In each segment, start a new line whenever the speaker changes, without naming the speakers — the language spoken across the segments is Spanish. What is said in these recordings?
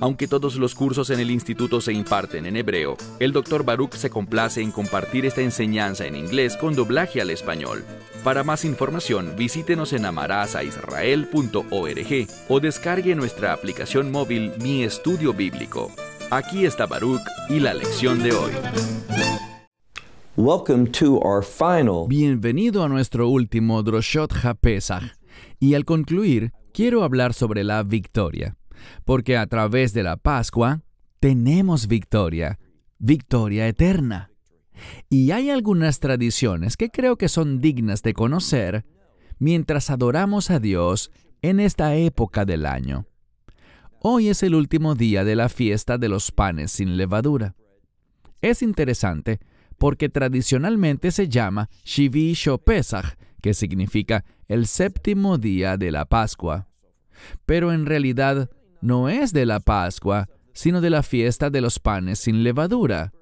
Aunque todos los cursos en el instituto se imparten en hebreo, el Dr. Baruch se complace en compartir esta enseñanza en inglés con doblaje al español. Para más información, visítenos en amarazaisrael.org o descargue nuestra aplicación móvil Mi Estudio Bíblico. Aquí está Baruch y la lección de hoy.
Welcome to our final.
Bienvenido a nuestro último Droshot HaPesach. Y al concluir, quiero hablar sobre la victoria porque a través de la Pascua tenemos victoria, victoria eterna. Y hay algunas tradiciones que creo que son dignas de conocer mientras adoramos a Dios en esta época del año. Hoy es el último día de la fiesta de los panes sin levadura. Es interesante porque tradicionalmente se llama Shivi Pesach, que significa el séptimo día de la Pascua. Pero en realidad no es de la Pascua, sino de la fiesta de los panes sin levadura.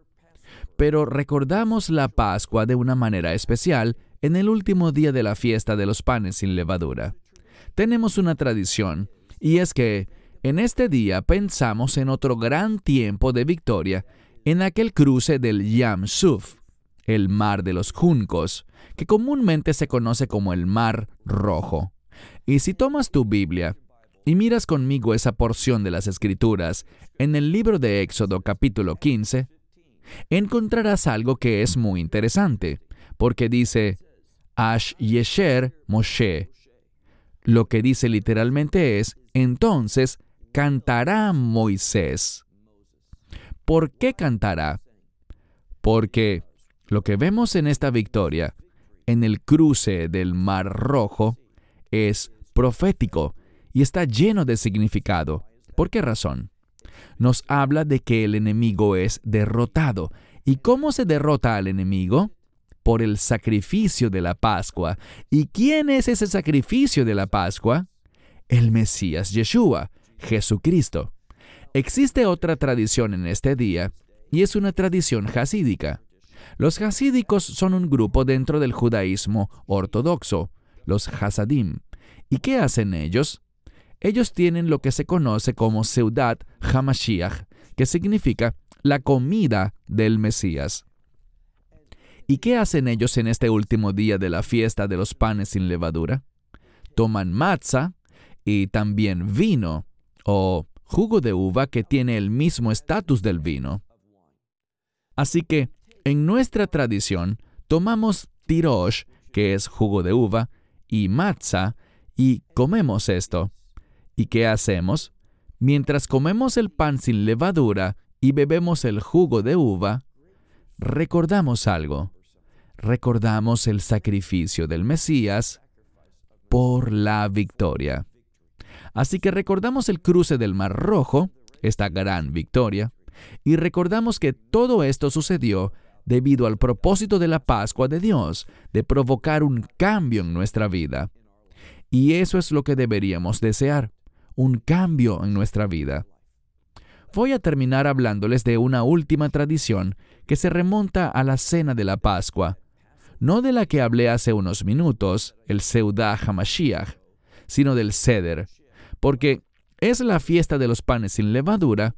Pero recordamos la Pascua de una manera especial en el último día de la fiesta de los panes sin levadura. Tenemos una tradición, y es que en este día pensamos en otro gran tiempo de victoria en aquel cruce del Yam Suf, el mar de los juncos, que comúnmente se conoce como el Mar Rojo. Y si tomas tu Biblia y miras conmigo esa porción de las Escrituras en el libro de Éxodo capítulo 15, encontrarás algo que es muy interesante, porque dice Ash Yesher Moshe. Lo que dice literalmente es, entonces cantará Moisés. ¿Por qué cantará? Porque lo que vemos en esta victoria, en el cruce del Mar Rojo, es profético y está lleno de significado. ¿Por qué razón? Nos habla de que el enemigo es derrotado. ¿Y cómo se derrota al enemigo? Por el sacrificio de la Pascua. ¿Y quién es ese sacrificio de la Pascua? El Mesías Yeshua, Jesucristo. Existe otra tradición en este día, y es una tradición hasídica. Los hasídicos son un grupo dentro del judaísmo ortodoxo, los hasadim. ¿Y qué hacen ellos? Ellos tienen lo que se conoce como Seudat Hamashiach, que significa la comida del Mesías. ¿Y qué hacen ellos en este último día de la fiesta de los panes sin levadura? Toman matzah y también vino o jugo de uva que tiene el mismo estatus del vino. Así que, en nuestra tradición, tomamos tirosh, que es jugo de uva, y matzah, y comemos esto. ¿Y qué hacemos? Mientras comemos el pan sin levadura y bebemos el jugo de uva, recordamos algo. Recordamos el sacrificio del Mesías por la victoria. Así que recordamos el cruce del Mar Rojo, esta gran victoria, y recordamos que todo esto sucedió debido al propósito de la Pascua de Dios, de provocar un cambio en nuestra vida. Y eso es lo que deberíamos desear un cambio en nuestra vida. Voy a terminar hablándoles de una última tradición que se remonta a la cena de la Pascua, no de la que hablé hace unos minutos, el Seudah HaMashiach, sino del Seder, porque es la fiesta de los panes sin levadura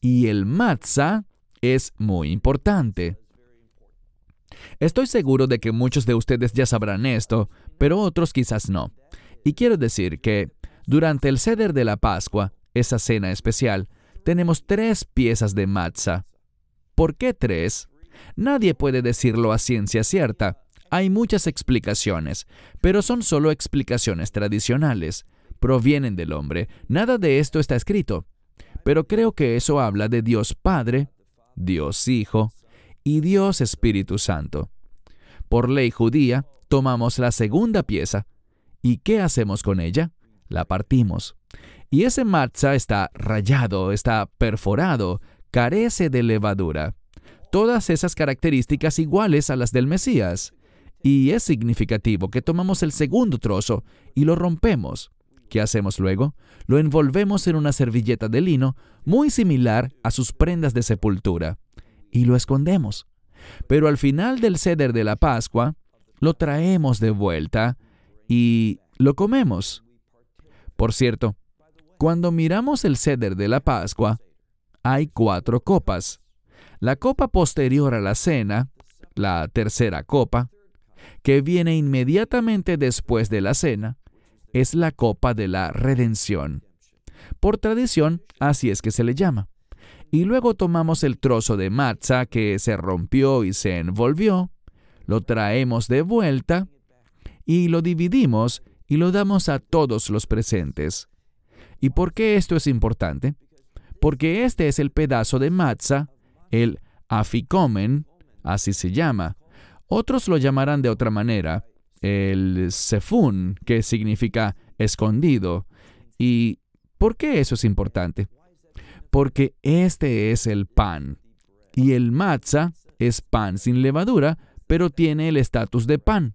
y el matzah es muy importante. Estoy seguro de que muchos de ustedes ya sabrán esto, pero otros quizás no. Y quiero decir que durante el ceder de la Pascua, esa cena especial, tenemos tres piezas de matzah. ¿Por qué tres? Nadie puede decirlo a ciencia cierta. Hay muchas explicaciones, pero son solo explicaciones tradicionales. Provienen del hombre. Nada de esto está escrito. Pero creo que eso habla de Dios Padre, Dios Hijo y Dios Espíritu Santo. Por ley judía, tomamos la segunda pieza. ¿Y qué hacemos con ella? La partimos. Y ese matzah está rayado, está perforado, carece de levadura. Todas esas características iguales a las del Mesías. Y es significativo que tomamos el segundo trozo y lo rompemos. ¿Qué hacemos luego? Lo envolvemos en una servilleta de lino muy similar a sus prendas de sepultura y lo escondemos. Pero al final del ceder de la Pascua, lo traemos de vuelta y lo comemos. Por cierto, cuando miramos el ceder de la Pascua, hay cuatro copas. La copa posterior a la cena, la tercera copa, que viene inmediatamente después de la cena, es la copa de la redención. Por tradición, así es que se le llama. Y luego tomamos el trozo de matza que se rompió y se envolvió, lo traemos de vuelta y lo dividimos y lo damos a todos los presentes. ¿Y por qué esto es importante? Porque este es el pedazo de matza, el aficomen, así se llama. Otros lo llamarán de otra manera, el sefún, que significa escondido. ¿Y por qué eso es importante? Porque este es el pan. Y el matzah es pan sin levadura, pero tiene el estatus de pan.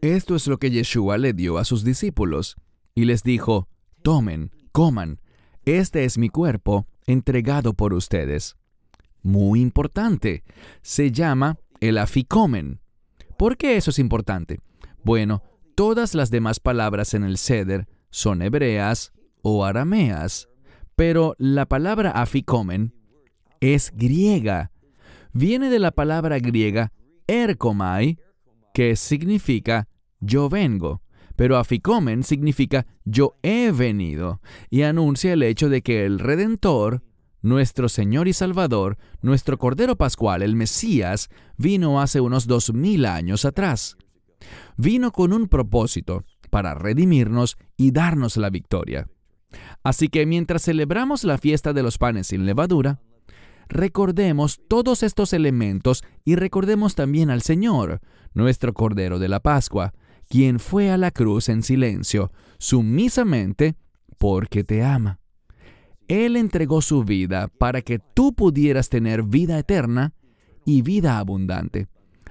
Esto es lo que Yeshua le dio a sus discípulos. Y les dijo, tomen, coman, este es mi cuerpo entregado por ustedes. Muy importante. Se llama el aficomen. ¿Por qué eso es importante? Bueno, todas las demás palabras en el ceder son hebreas o arameas, pero la palabra aficomen es griega. Viene de la palabra griega erkomai, que significa yo vengo, pero aficomen significa yo he venido, y anuncia el hecho de que el Redentor, nuestro Señor y Salvador, nuestro Cordero Pascual, el Mesías, vino hace unos dos mil años atrás vino con un propósito, para redimirnos y darnos la victoria. Así que mientras celebramos la fiesta de los panes sin levadura, recordemos todos estos elementos y recordemos también al Señor, nuestro Cordero de la Pascua, quien fue a la cruz en silencio, sumisamente, porque te ama. Él entregó su vida para que tú pudieras tener vida eterna y vida abundante.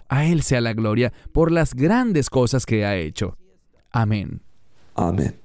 A Él sea la gloria por las grandes cosas que ha hecho. Amén.
Amén.